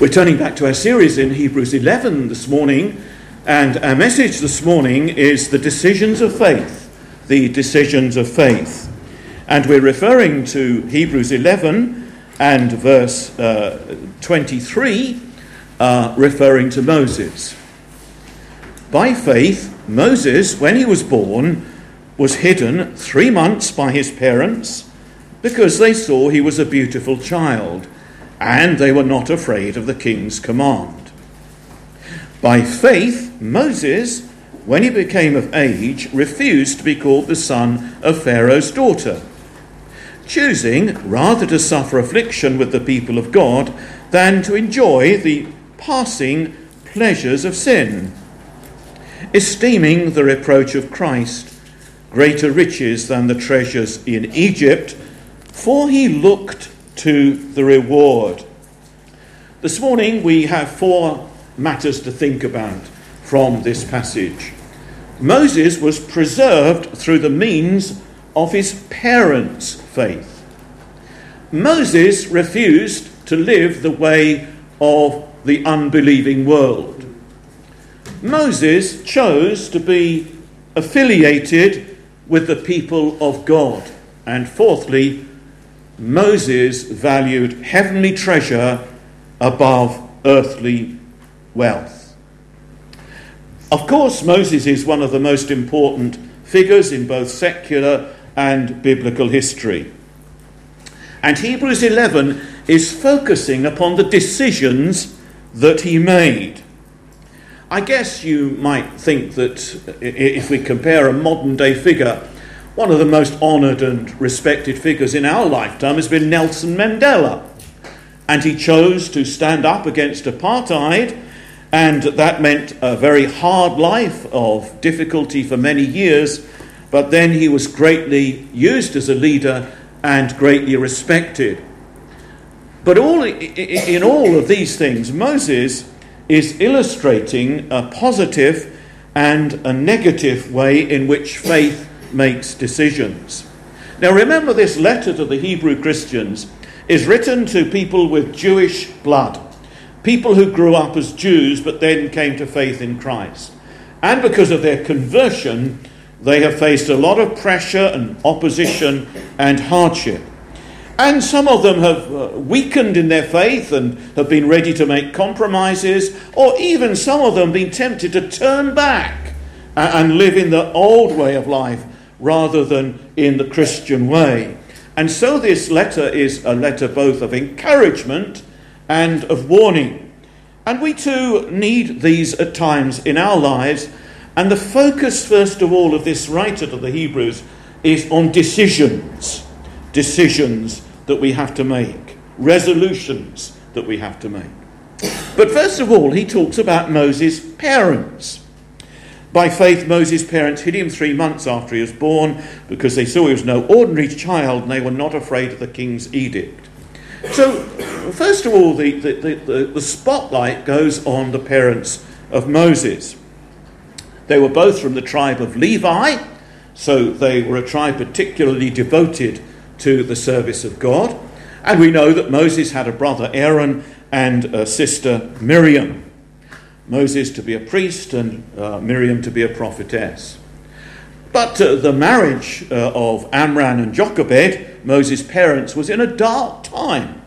We're turning back to our series in Hebrews 11 this morning, and our message this morning is the decisions of faith. The decisions of faith. And we're referring to Hebrews 11 and verse uh, 23, uh, referring to Moses. By faith, Moses, when he was born, was hidden three months by his parents because they saw he was a beautiful child and they were not afraid of the king's command. By faith, Moses, when he became of age, refused to be called the son of Pharaoh's daughter, choosing rather to suffer affliction with the people of God than to enjoy the passing pleasures of sin, esteeming the reproach of Christ greater riches than the treasures in Egypt, for he looked to the reward. This morning we have four matters to think about from this passage. Moses was preserved through the means of his parents' faith. Moses refused to live the way of the unbelieving world. Moses chose to be affiliated with the people of God. And fourthly, Moses valued heavenly treasure above earthly wealth. Of course, Moses is one of the most important figures in both secular and biblical history. And Hebrews 11 is focusing upon the decisions that he made. I guess you might think that if we compare a modern day figure one of the most honoured and respected figures in our lifetime has been Nelson Mandela. And he chose to stand up against apartheid, and that meant a very hard life of difficulty for many years. But then he was greatly used as a leader and greatly respected. But all, in all of these things, Moses is illustrating a positive and a negative way in which faith makes decisions. Now, remember, this letter to the Hebrew Christians is written to people with Jewish blood, people who grew up as Jews but then came to faith in Christ. And because of their conversion, they have faced a lot of pressure and opposition and hardship. And some of them have uh, weakened in their faith and have been ready to make compromises, or even some of them been tempted to turn back and live in the old way of life rather than in the Christian way. And so this letter is a letter both of encouragement and of warning. And we too need these at times in our lives. And the focus, first of all, of this writer to the Hebrews is on decisions. Decisions that we have to make, resolutions that we have to make. But first of all, he talks about Moses' parents. By faith, Moses' parents hid him three months after he was born because they saw he was no ordinary child and they were not afraid of the king's edict. So, first of all, the, the, the, the spotlight goes on the parents of Moses. They were both from the tribe of Levi, so they were a tribe particularly devoted to the service of God. And we know that Moses had a brother Aaron and a sister Miriam. Moses to be a priest and uh, Miriam to be a prophetess. But uh, the marriage uh, of Amram and Jochebed, Moses' parents, was in a dark time.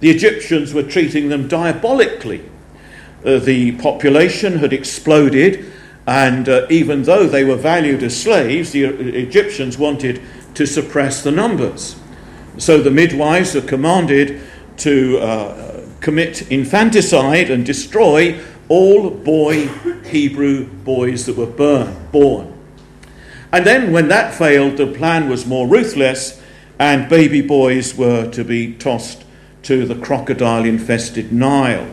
The Egyptians were treating them diabolically. Uh, the population had exploded, and uh, even though they were valued as slaves, the uh, Egyptians wanted to suppress the numbers. So the midwives are commanded to commit infanticide and destroy all boy Hebrew boys that were burn, born. And then, when that failed, the plan was more ruthless, and baby boys were to be tossed to the crocodile infested Nile.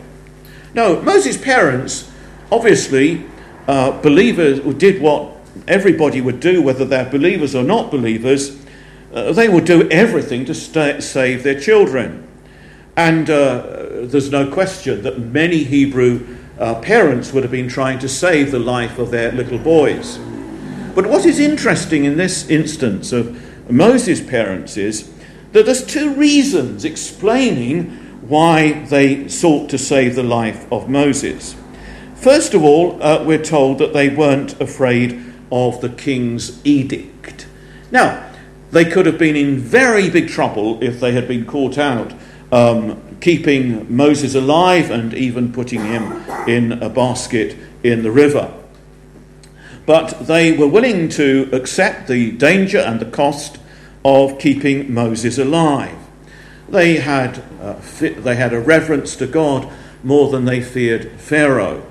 Now, Moses' parents, obviously, uh, believers did what everybody would do, whether they're believers or not believers. Uh, they would do everything to st- save their children. And uh, there's no question that many Hebrew uh, parents would have been trying to save the life of their little boys. But what is interesting in this instance of Moses' parents is that there's two reasons explaining why they sought to save the life of Moses. First of all, uh, we're told that they weren't afraid of the king's edict. Now, they could have been in very big trouble if they had been caught out um, keeping Moses alive and even putting him in a basket in the river. But they were willing to accept the danger and the cost of keeping Moses alive. They had, uh, they had a reverence to God more than they feared Pharaoh.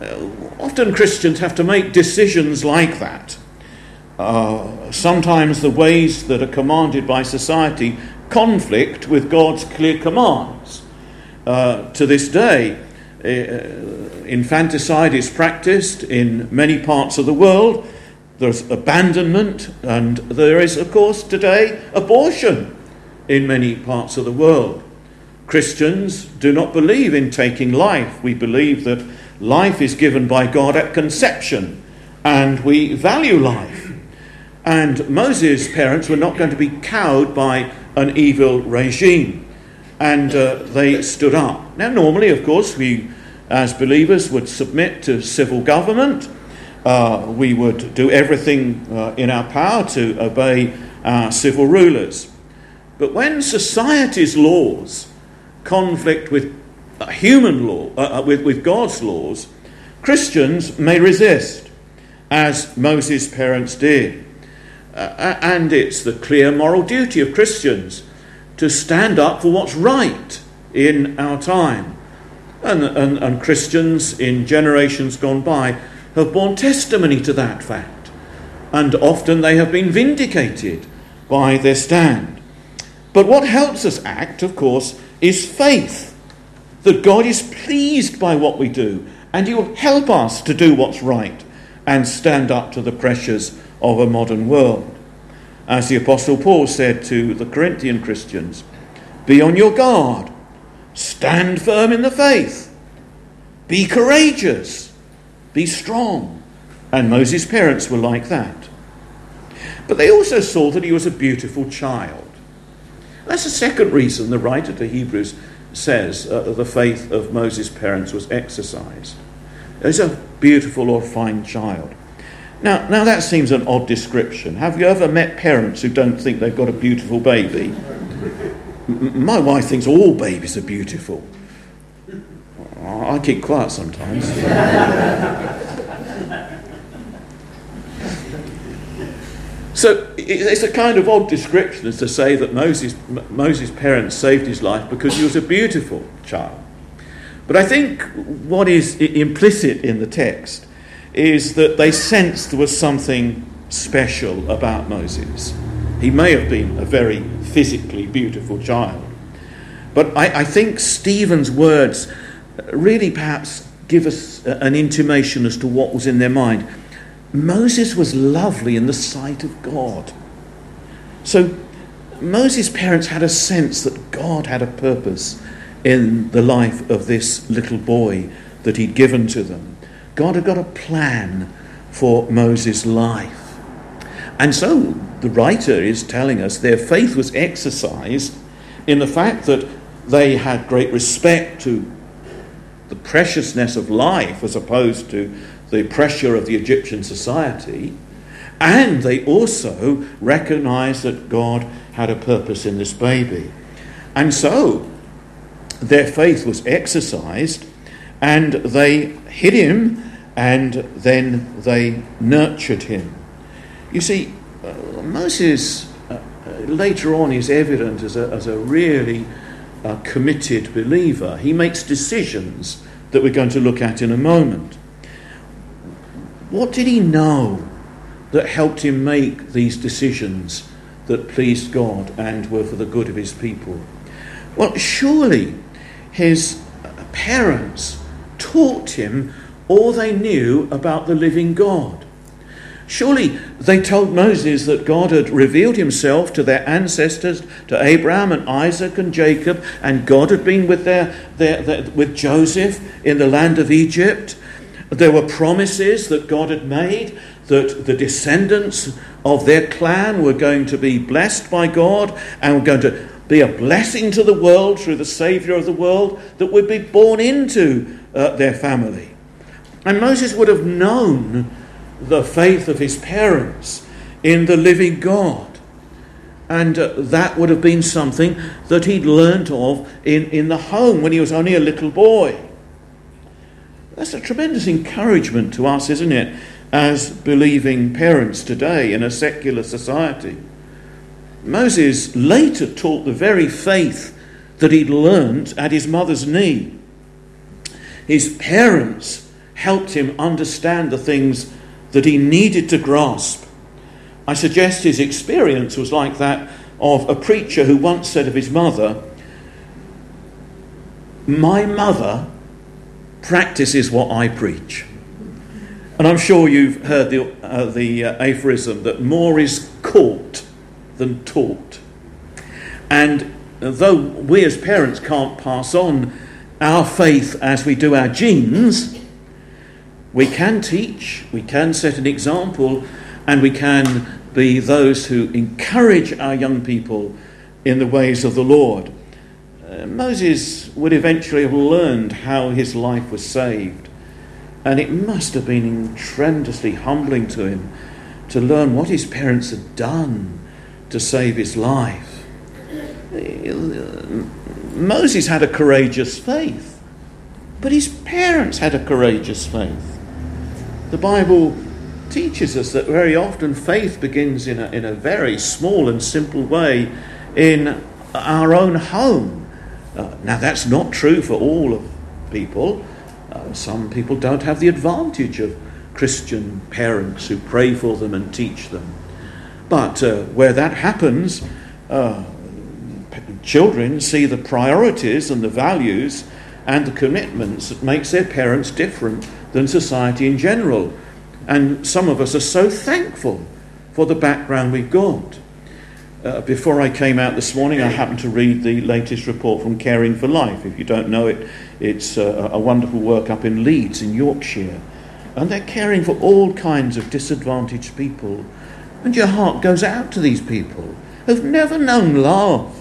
Uh, often Christians have to make decisions like that. Uh, sometimes the ways that are commanded by society conflict with God's clear commands. Uh, to this day, uh, infanticide is practiced in many parts of the world. There's abandonment, and there is, of course, today abortion in many parts of the world. Christians do not believe in taking life. We believe that life is given by God at conception, and we value life. And Moses' parents were not going to be cowed by an evil regime, and uh, they stood up. Now, normally, of course, we as believers would submit to civil government. Uh, we would do everything uh, in our power to obey our civil rulers. But when society's laws conflict with human law, uh, uh, with, with God's laws, Christians may resist, as Moses' parents did. Uh, and it's the clear moral duty of Christians to stand up for what's right in our time. And, and, and Christians in generations gone by have borne testimony to that fact. And often they have been vindicated by their stand. But what helps us act, of course, is faith that God is pleased by what we do and He will help us to do what's right and stand up to the pressures of a modern world. As the Apostle Paul said to the Corinthian Christians, be on your guard, stand firm in the faith, be courageous, be strong. And Moses' parents were like that. But they also saw that he was a beautiful child. That's the second reason the writer to Hebrews says uh, the faith of Moses' parents was exercised. He's a beautiful or fine child. Now, now that seems an odd description. Have you ever met parents who don't think they've got a beautiful baby? My wife thinks all babies are beautiful. I keep quiet sometimes. so it's a kind of odd description as to say that Moses, Moses' parents saved his life because he was a beautiful child. But I think what is implicit in the text is that they sensed there was something special about Moses. He may have been a very physically beautiful child. But I, I think Stephen's words really perhaps give us an intimation as to what was in their mind. Moses was lovely in the sight of God. So Moses' parents had a sense that God had a purpose in the life of this little boy that he'd given to them. God had got a plan for Moses' life. And so the writer is telling us their faith was exercised in the fact that they had great respect to the preciousness of life as opposed to the pressure of the Egyptian society. And they also recognized that God had a purpose in this baby. And so their faith was exercised and they hid him and then they nurtured him. You see, uh, Moses uh, uh, later on is evident as a, as a really uh, committed believer. He makes decisions that we're going to look at in a moment. What did he know that helped him make these decisions that pleased God and were for the good of his people? Well, surely his parents taught him all they knew about the living God. Surely they told Moses that God had revealed himself to their ancestors, to Abraham and Isaac and Jacob, and God had been with, their, their, their, with Joseph in the land of Egypt. There were promises that God had made that the descendants of their clan were going to be blessed by God and were going to be a blessing to the world through the Saviour of the world that would be born into uh, their family. And Moses would have known the faith of his parents in the living God. And uh, that would have been something that he'd learnt of in, in the home when he was only a little boy. That's a tremendous encouragement to us, isn't it, as believing parents today in a secular society. Moses later taught the very faith that he'd learnt at his mother's knee. His parents helped him understand the things that he needed to grasp. I suggest his experience was like that of a preacher who once said of his mother, My mother practices what I preach. And I'm sure you've heard the, uh, the uh, aphorism that more is caught than taught. And though we as parents can't pass on our faith as we do our genes, we can teach, we can set an example, and we can be those who encourage our young people in the ways of the Lord. Uh, Moses would eventually have learned how his life was saved, and it must have been tremendously humbling to him to learn what his parents had done to save his life. Moses had a courageous faith, but his parents had a courageous faith. The Bible teaches us that very often faith begins in a, in a very small and simple way in our own home. Uh, now, that's not true for all of people. Uh, some people don't have the advantage of Christian parents who pray for them and teach them. But uh, where that happens, uh, children see the priorities and the values and the commitments that makes their parents different than society in general. And some of us are so thankful for the background we've got. Uh, before I came out this morning, I happened to read the latest report from Caring for Life. If you don't know it, it's uh, a wonderful work up in Leeds, in Yorkshire. And they're caring for all kinds of disadvantaged people. And your heart goes out to these people who've never known love,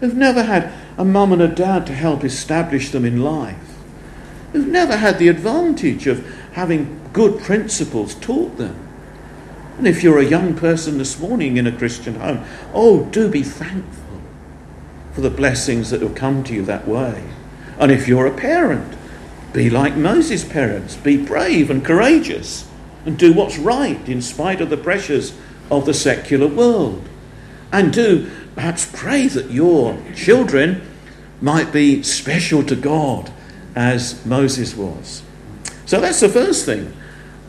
who've never had a mum and a dad to help establish them in life who've never had the advantage of having good principles taught them. And if you're a young person this morning in a Christian home, oh, do be thankful for the blessings that have come to you that way. And if you're a parent, be like Moses' parents, be brave and courageous, and do what's right in spite of the pressures of the secular world. And do perhaps pray that your children might be special to God as Moses was. So that's the first thing.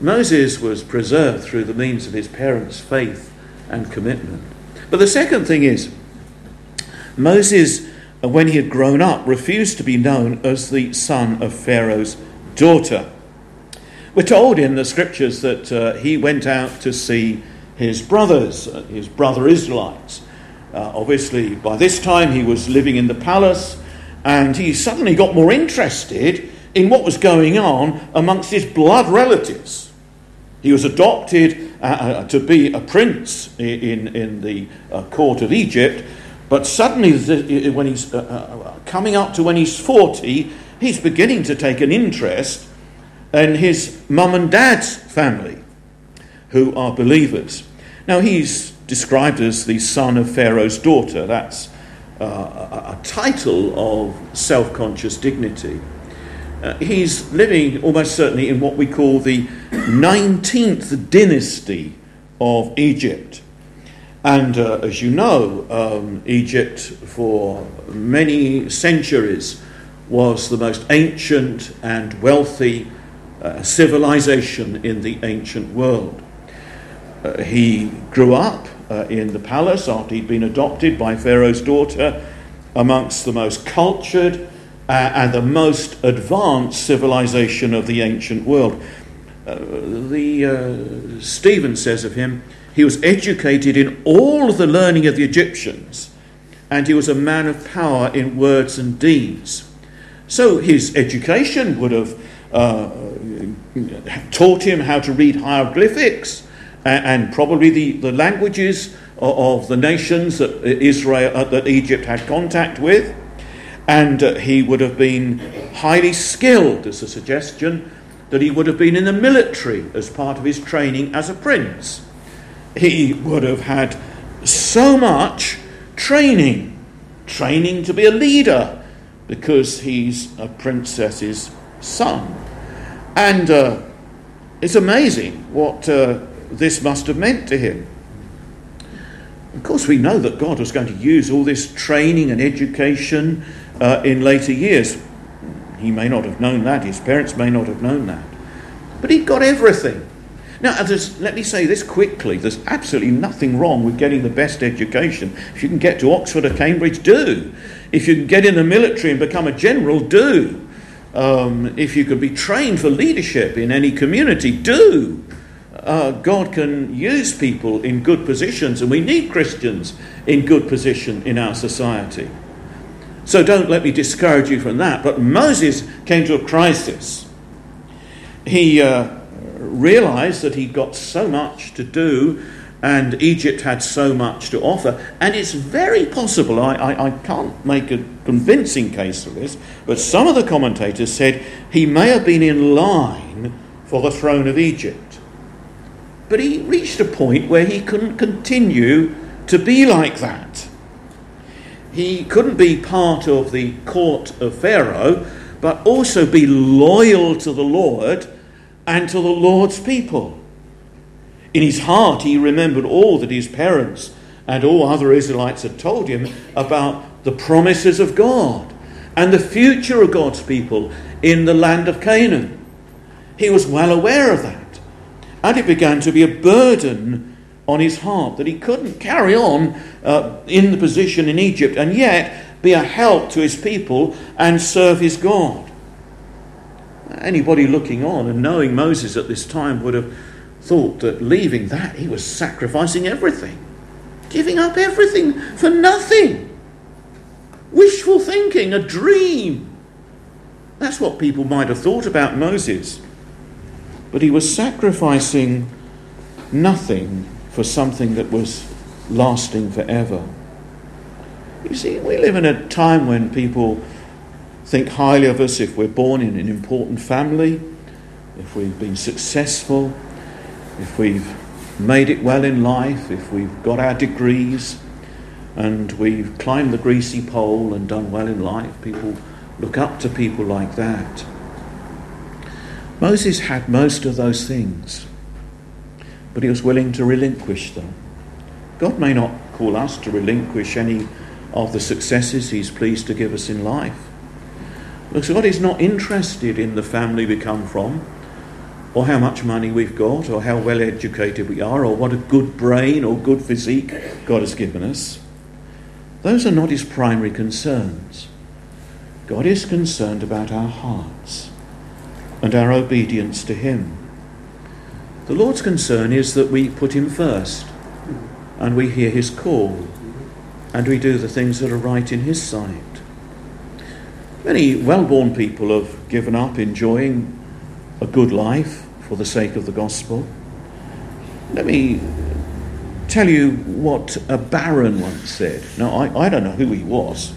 Moses was preserved through the means of his parents' faith and commitment. But the second thing is, Moses, uh, when he had grown up, refused to be known as the son of Pharaoh's daughter. We're told in the scriptures that uh, he went out to see his brothers, uh, his brother Israelites. Uh, obviously, by this time he was living in the palace and he suddenly got more interested in what was going on amongst his blood relatives. He was adopted uh, uh, to be a prince in, in the uh, court of Egypt, but suddenly, when he's uh, uh, coming up to when he's 40, he's beginning to take an interest in his mum and dad's family, who are believers. Now, he's described as the son of Pharaoh's daughter. That's uh, a, title of self conscious dignity. Uh, he's living almost certainly in what we call the 19th dynasty of Egypt. And uh, as you know, um, Egypt for many centuries was the most ancient and wealthy uh, civilization in the ancient world. Uh, he grew up uh, in the palace after he'd been adopted by Pharaoh's daughter, amongst the most cultured uh, and the most advanced civilization of the ancient world. Uh, the uh, Stephen says of him, he was educated in all the learning of the Egyptians, and he was a man of power in words and deeds. So his education would have uh, taught him how to read hieroglyphics and probably the, the languages of the nations that Israel uh, that Egypt had contact with, and uh, he would have been highly skilled. As a suggestion that he would have been in the military as part of his training as a prince. He would have had so much training, training to be a leader, because he's a princess's son. And uh, it's amazing what uh, this must have meant to him. Of course, we know that God was going to use all this training and education uh, in later years. He may not have known that, his parents may not have known that. But he got everything. Now, let me say this quickly there's absolutely nothing wrong with getting the best education. If you can get to Oxford or Cambridge, do. If you can get in the military and become a general, do. Um, if you could be trained for leadership in any community, do. Uh, God can use people in good positions, and we need Christians in good position in our society. So don't let me discourage you from that. But Moses came to a crisis. He uh, realized that he'd got so much to do and Egypt had so much to offer. And it's very possible, I, I, I, can't make a convincing case for this, but some of the commentators said he may have been in line for the throne of Egypt. But he reached a point where he couldn't continue to be like that. He couldn't be part of the court of Pharaoh, but also be loyal to the Lord and to the Lord's people. In his heart, he remembered all that his parents and all other Israelites had told him about the promises of God and the future of God's people in the land of Canaan. He was well aware of that. And it began to be a burden on his heart that he couldn't carry on uh, in the position in Egypt and yet be a help to his people and serve his God. Anybody looking on and knowing Moses at this time would have thought that leaving that, he was sacrificing everything, giving up everything for nothing. Wishful thinking, a dream. That's what people might have thought about Moses. But he was sacrificing nothing for something that was lasting forever. You see, we live in a time when people think highly of us if we're born in an important family, if we've been successful, if we've made it well in life, if we've got our degrees and we've climbed the greasy pole and done well in life, people look up to people like that. Moses had most of those things, but he was willing to relinquish them. God may not call us to relinquish any of the successes he's pleased to give us in life. Because God is not interested in the family we come from or how much money we've got, or how well educated we are, or what a good brain or good physique God has given us. Those are not his primary concerns. God is concerned about our hearts and our obedience to him. The Lord's concern is that we put him first and we hear his call and we do the things that are right in his sight. Many well born people have given up enjoying a good life for the sake of the gospel. Let me tell you what a baron once said. Now, I, I don't know who he was.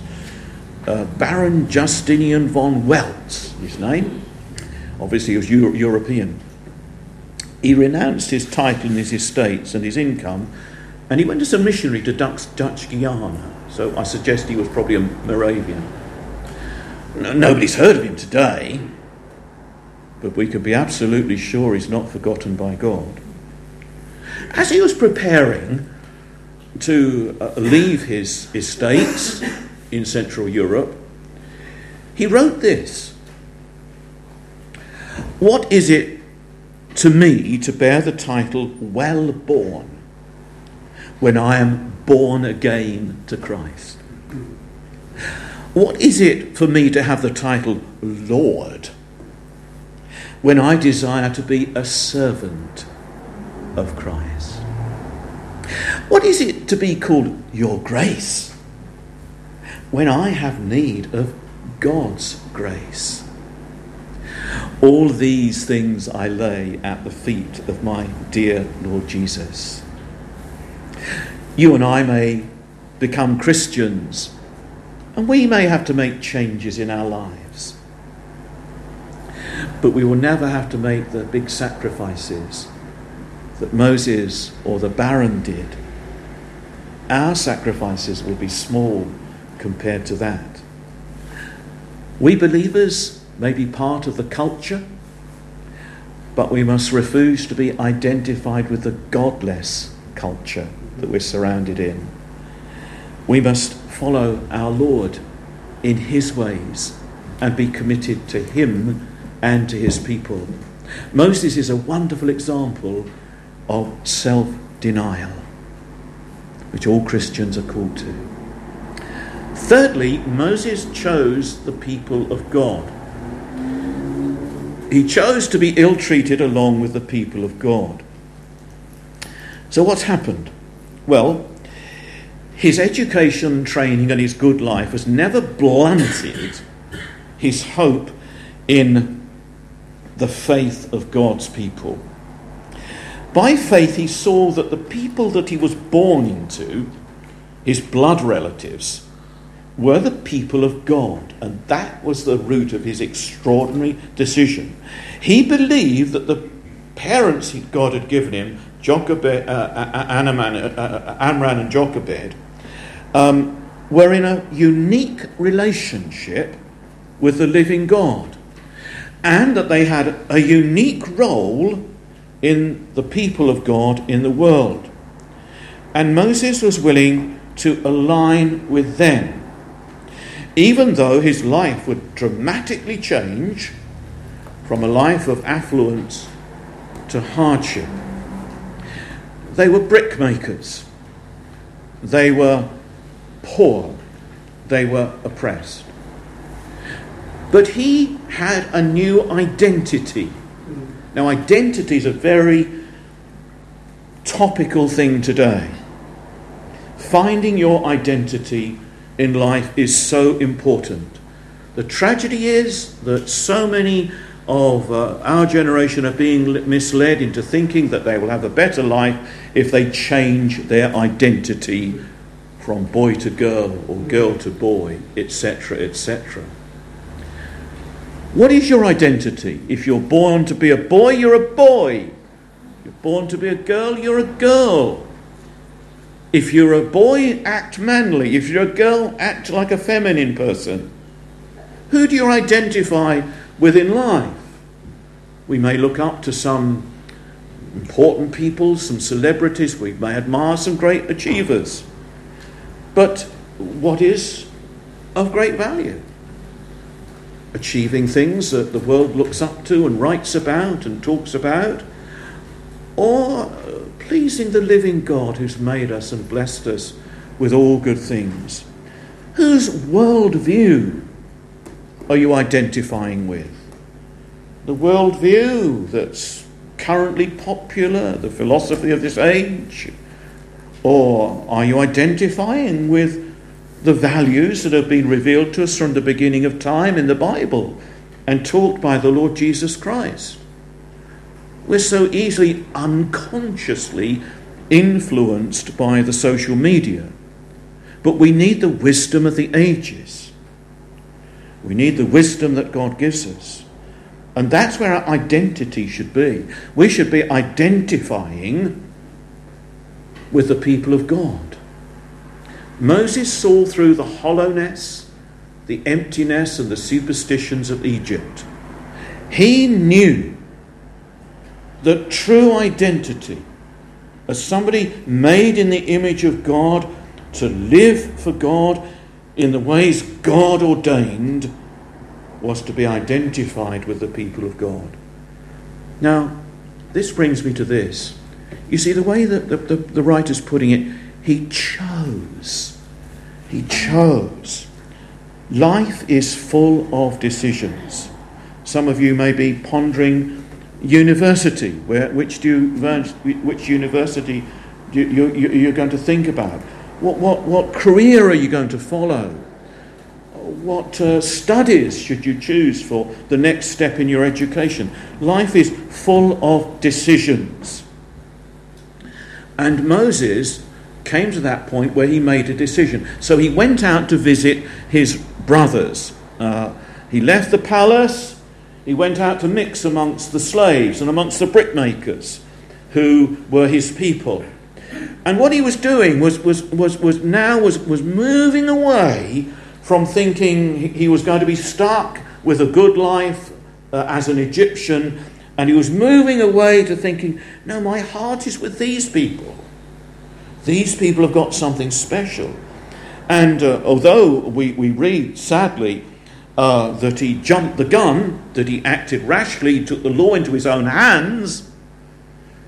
Uh, baron Justinian von Welz, his name. Obviously, he was Euro- European. He renounced his title and his estates and his income, and he went as a missionary to Dutch, Dutch Guiana. So I suggest he was probably a Moravian. No, nobody's heard of him today but we can be absolutely sure he's not forgotten by God. As he was preparing to uh, leave his estates in Central Europe, he wrote this What is it to me to bear the title well born when I am born again to Christ? What is it for me to have the title Lord when I desire to be a servant of Christ? What is it to be called your grace when I have need of God's grace? All these things I lay at the feet of my dear Lord Jesus. You and I may become Christians, and we may have to make changes in our lives. But we will never have to make the big sacrifices that Moses or the Baron did. Our sacrifices will be small compared to that. We believers may be part of the culture, but we must refuse to be identified with the godless culture that we're surrounded in. We must follow our Lord in his ways and be committed to him and to his people. Moses is a wonderful example of self denial, which all Christians are called to. Thirdly, Moses chose the people of God. He chose to be ill treated along with the people of God. So, what's happened? Well, his education, training, and his good life has never blunted his hope in the faith of God's people. By faith, he saw that the people that he was born into, his blood relatives, were the people of God, and that was the root of his extraordinary decision. He believed that the parents God had given him, Jochebed, uh, uh, uh, uh, Amram and Jochebed, um, were in a unique relationship with the living God, and that they had a unique role in the people of God in the world. And Moses was willing to align with them even though his life would dramatically change from a life of affluence to hardship. They were brickmakers, they were poor, they were oppressed. But he had a new identity. Now, identity is a very topical thing today. Finding your identity in life is so important. The tragedy is that so many of uh, our generation are being misled into thinking that they will have a better life if they change their identity from boy to girl or girl to boy, etc., etc. What is your identity? If you're born to be a boy, you're a boy. You're born to be a girl, you're a girl. If you're a boy, act manly. If you're a girl, act like a feminine person. Who do you identify with in life? We may look up to some important people, some celebrities, we may admire some great achievers. But what is of great value? Achieving things that the world looks up to and writes about and talks about? Or pleasing the living God who's made us and blessed us with all good things? Whose worldview are you identifying with? The worldview that's currently popular, the philosophy of this age? Or are you identifying with the values that have been revealed to us from the beginning of time in the Bible and taught by the Lord Jesus Christ? We're so easily unconsciously influenced by the social media. But we need the wisdom of the ages. We need the wisdom that God gives us. And that's where our identity should be. We should be identifying with the people of God. Moses saw through the hollowness, the emptiness, and the superstitions of Egypt. He knew that true identity as somebody made in the image of God to live for God in the ways God ordained was to be identified with the people of God. Now, this brings me to this. You see, the way that the, the, the writer's putting it, he chose. He chose. Life is full of decisions. Some of you may be pondering University, where, which, do which university do you, you, you're going to think about? What, what, what career are you going to follow? What uh, studies should you choose for the next step in your education? Life is full of decisions. And Moses came to that point where he made a decision. So he went out to visit his brothers. Uh, he left the palace, he went out to mix amongst the slaves and amongst the brickmakers who were his people. And what he was doing was, was, was, was now was, was moving away from thinking he was going to be stuck with a good life uh, as an Egyptian, and he was moving away to thinking, no, my heart is with these people. These people have got something special. And uh, although we, we read, sadly, uh, that he jumped the gun, that he acted rashly, took the law into his own hands,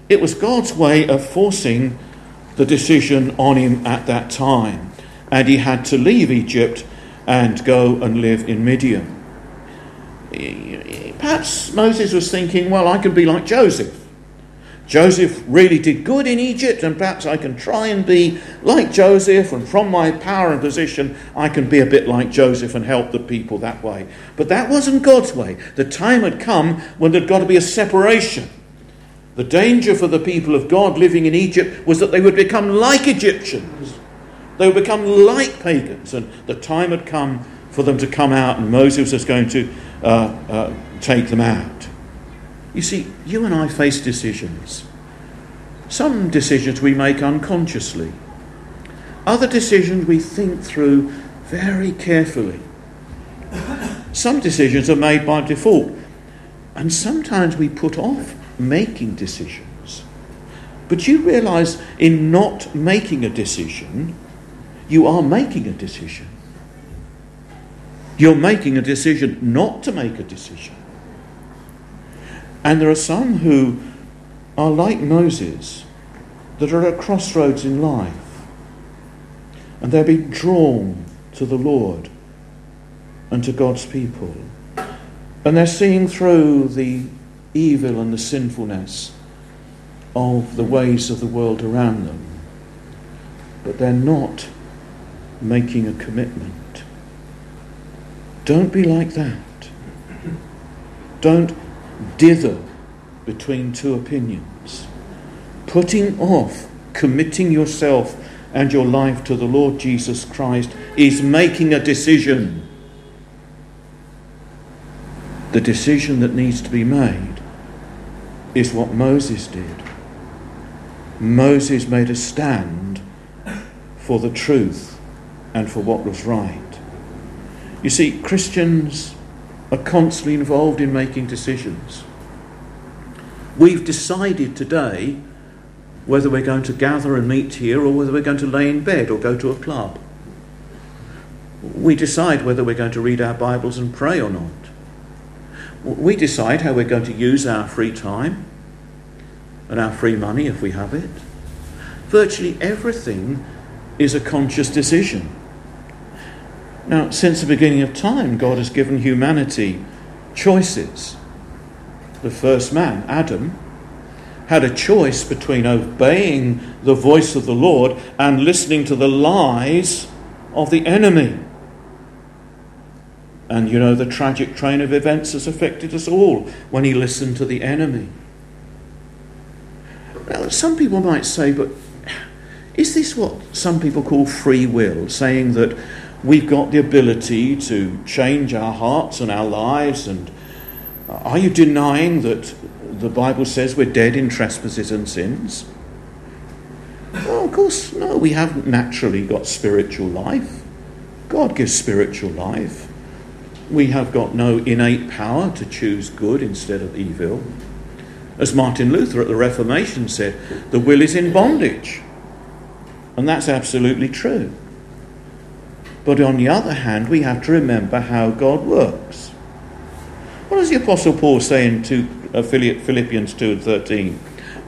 it was God's way of forcing the decision on him at that time. And he had to leave Egypt and go and live in Midian. Perhaps Moses was thinking, well, I can be like Joseph. Joseph really did good in Egypt, and perhaps I can try and be like Joseph, and from my power and position, I can be a bit like Joseph and help the people that way. But that wasn't God's way. The time had come when there'd got to be a separation. The danger for the people of God living in Egypt was that they would become like Egyptians. They would become like pagans, and the time had come for them to come out, and Moses was going to uh, uh, take them out. You see, you and I face decisions. Some decisions we make unconsciously, other decisions we think through very carefully. Some decisions are made by default, and sometimes we put off making decisions. But you realize in not making a decision, you are making a decision. You're making a decision not to make a decision. And there are some who are like Moses that are at crossroads in life. And they're being drawn to the Lord and to God's people. And they're seeing through the evil and the sinfulness of the ways of the world around them. But they're not making a commitment. Don't be like that. Don't dither between two opinions. Putting off committing yourself and your life to the Lord Jesus Christ is making a decision. The decision that needs to be made is what Moses did. Moses made a stand for the truth and for what was right. You see, Christians are constantly involved in making decisions. We've decided today whether we're going to gather and meet here or whether we're going to lay in bed or go to a club. We decide whether we're going to read our Bibles and pray or not. We decide how we're going to use our free time and our free money if we have it. Virtually everything is a conscious decision. Now, since the beginning of time, God has given humanity choices. The first man, Adam, had a choice between obeying the voice of the Lord and listening to the lies of the enemy. And you know, the tragic train of events has affected us all when he listened to the enemy. Well, some people might say, but is this what some people call free will? Saying that we've got the ability to change our hearts and our lives. And are you denying that the Bible says we're dead in trespasses and sins? Well, of course, no, we haven't naturally got spiritual life. God gives spiritual life. We have got no innate power to choose good instead of evil. As Martin Luther at the Reformation said, the will is in bondage. And that's absolutely true. But on the other hand, we have to remember how God works. What does the Apostle Paul say in two, uh, Philippians 2 and 13?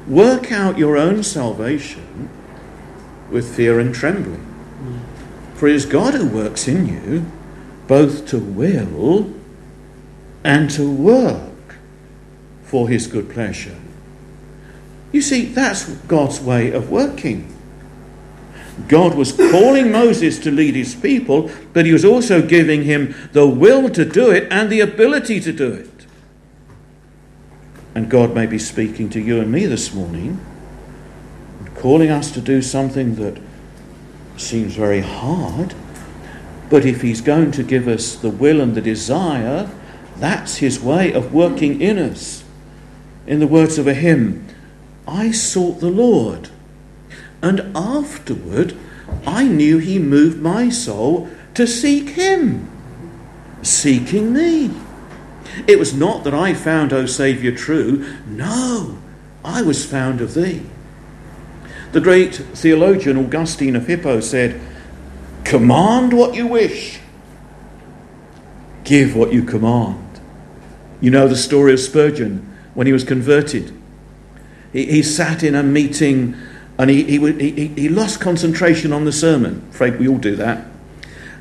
Work out your own salvation with fear and trembling. For it is God who works in you both to will and to work for his good pleasure. You see, that's God's way of working. God was calling Moses to lead his people, but he was also giving him the will to do it and the ability to do it. And God may be speaking to you and me this morning, calling us to do something that seems very hard. But if He's going to give us the will and the desire, that's His way of working in us. In the words of a hymn, I sought the Lord, and afterward I knew He moved my soul to seek Him, seeking me. It was not that I found, O Saviour, true. No, I was found of Thee. The great theologian Augustine of Hippo said, Command what you wish, give what you command. You know the story of Spurgeon when he was converted. He, he sat in a meeting and he, he, he, he lost concentration on the sermon. Afraid we all do that.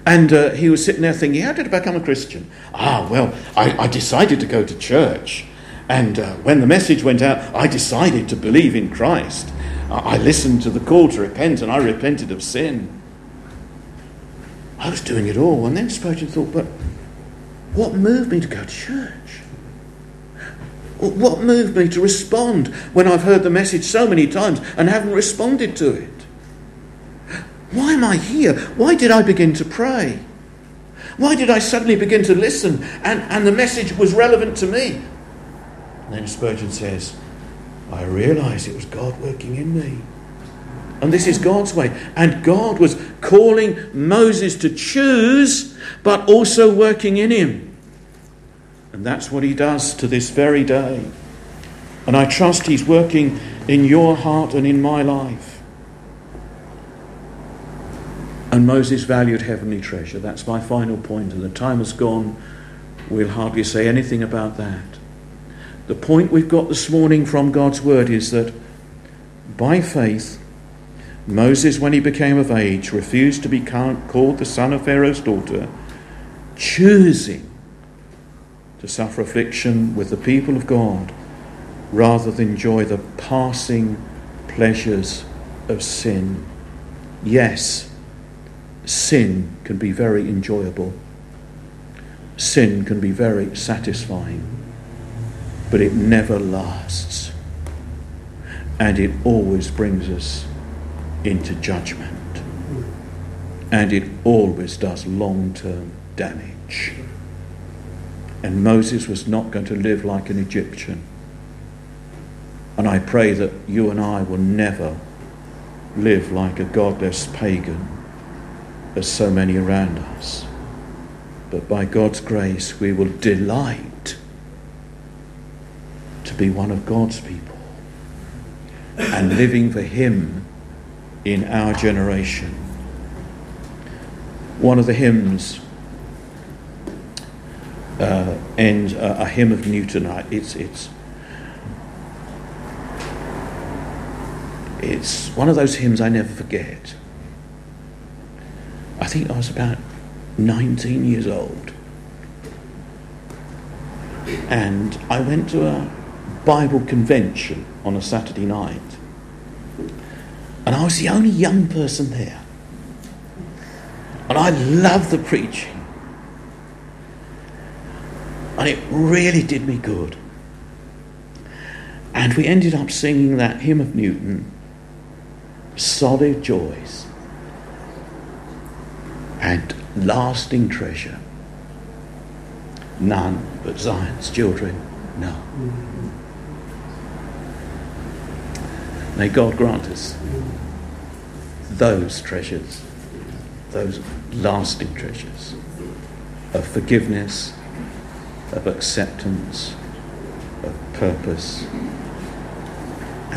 And uh, he was sitting there thinking, How did I become a Christian? Ah, well, I, I decided to go to church. And uh, when the message went out, I decided to believe in Christ. I listened to the call to repent and I repented of sin. I was doing it all. And then Spurgeon thought, But what moved me to go to church? What moved me to respond when I've heard the message so many times and haven't responded to it? Why am I here? Why did I begin to pray? Why did I suddenly begin to listen and, and the message was relevant to me? And then Spurgeon says, I realised it was God working in me. And this is God's way. And God was calling Moses to choose, but also working in him. And that's what he does to this very day. And I trust he's working in your heart and in my life. And Moses valued heavenly treasure. That's my final point, and the time has gone. We'll hardly say anything about that. The point we've got this morning from God's word is that by faith, Moses, when he became of age, refused to be called the son of Pharaoh's daughter, choosing to suffer affliction with the people of God rather than enjoy the passing pleasures of sin. Yes, sin can be very enjoyable. Sin can be very satisfying, but it never lasts. And it always brings us into judgment. And it always does long term damage. And Moses was not going to live like an Egyptian. And I pray that you and I will never live like a godless pagan, as so many around us. But by God's grace, we will delight to be one of God's people and living for Him in our generation. One of the hymns uh, and a, a, hymn of Newtonite. It's it's it's one of those hymns I never forget. I think I was about 19 years old, and I went to a Bible convention on a Saturday night, and I was the only young person there, and I loved the preaching. And it really did me good. And we ended up singing that hymn of Newton, Solid Joys and Lasting Treasure. None but Zion's children know. May God grant us those treasures, those lasting treasures of forgiveness of acceptance, of purpose,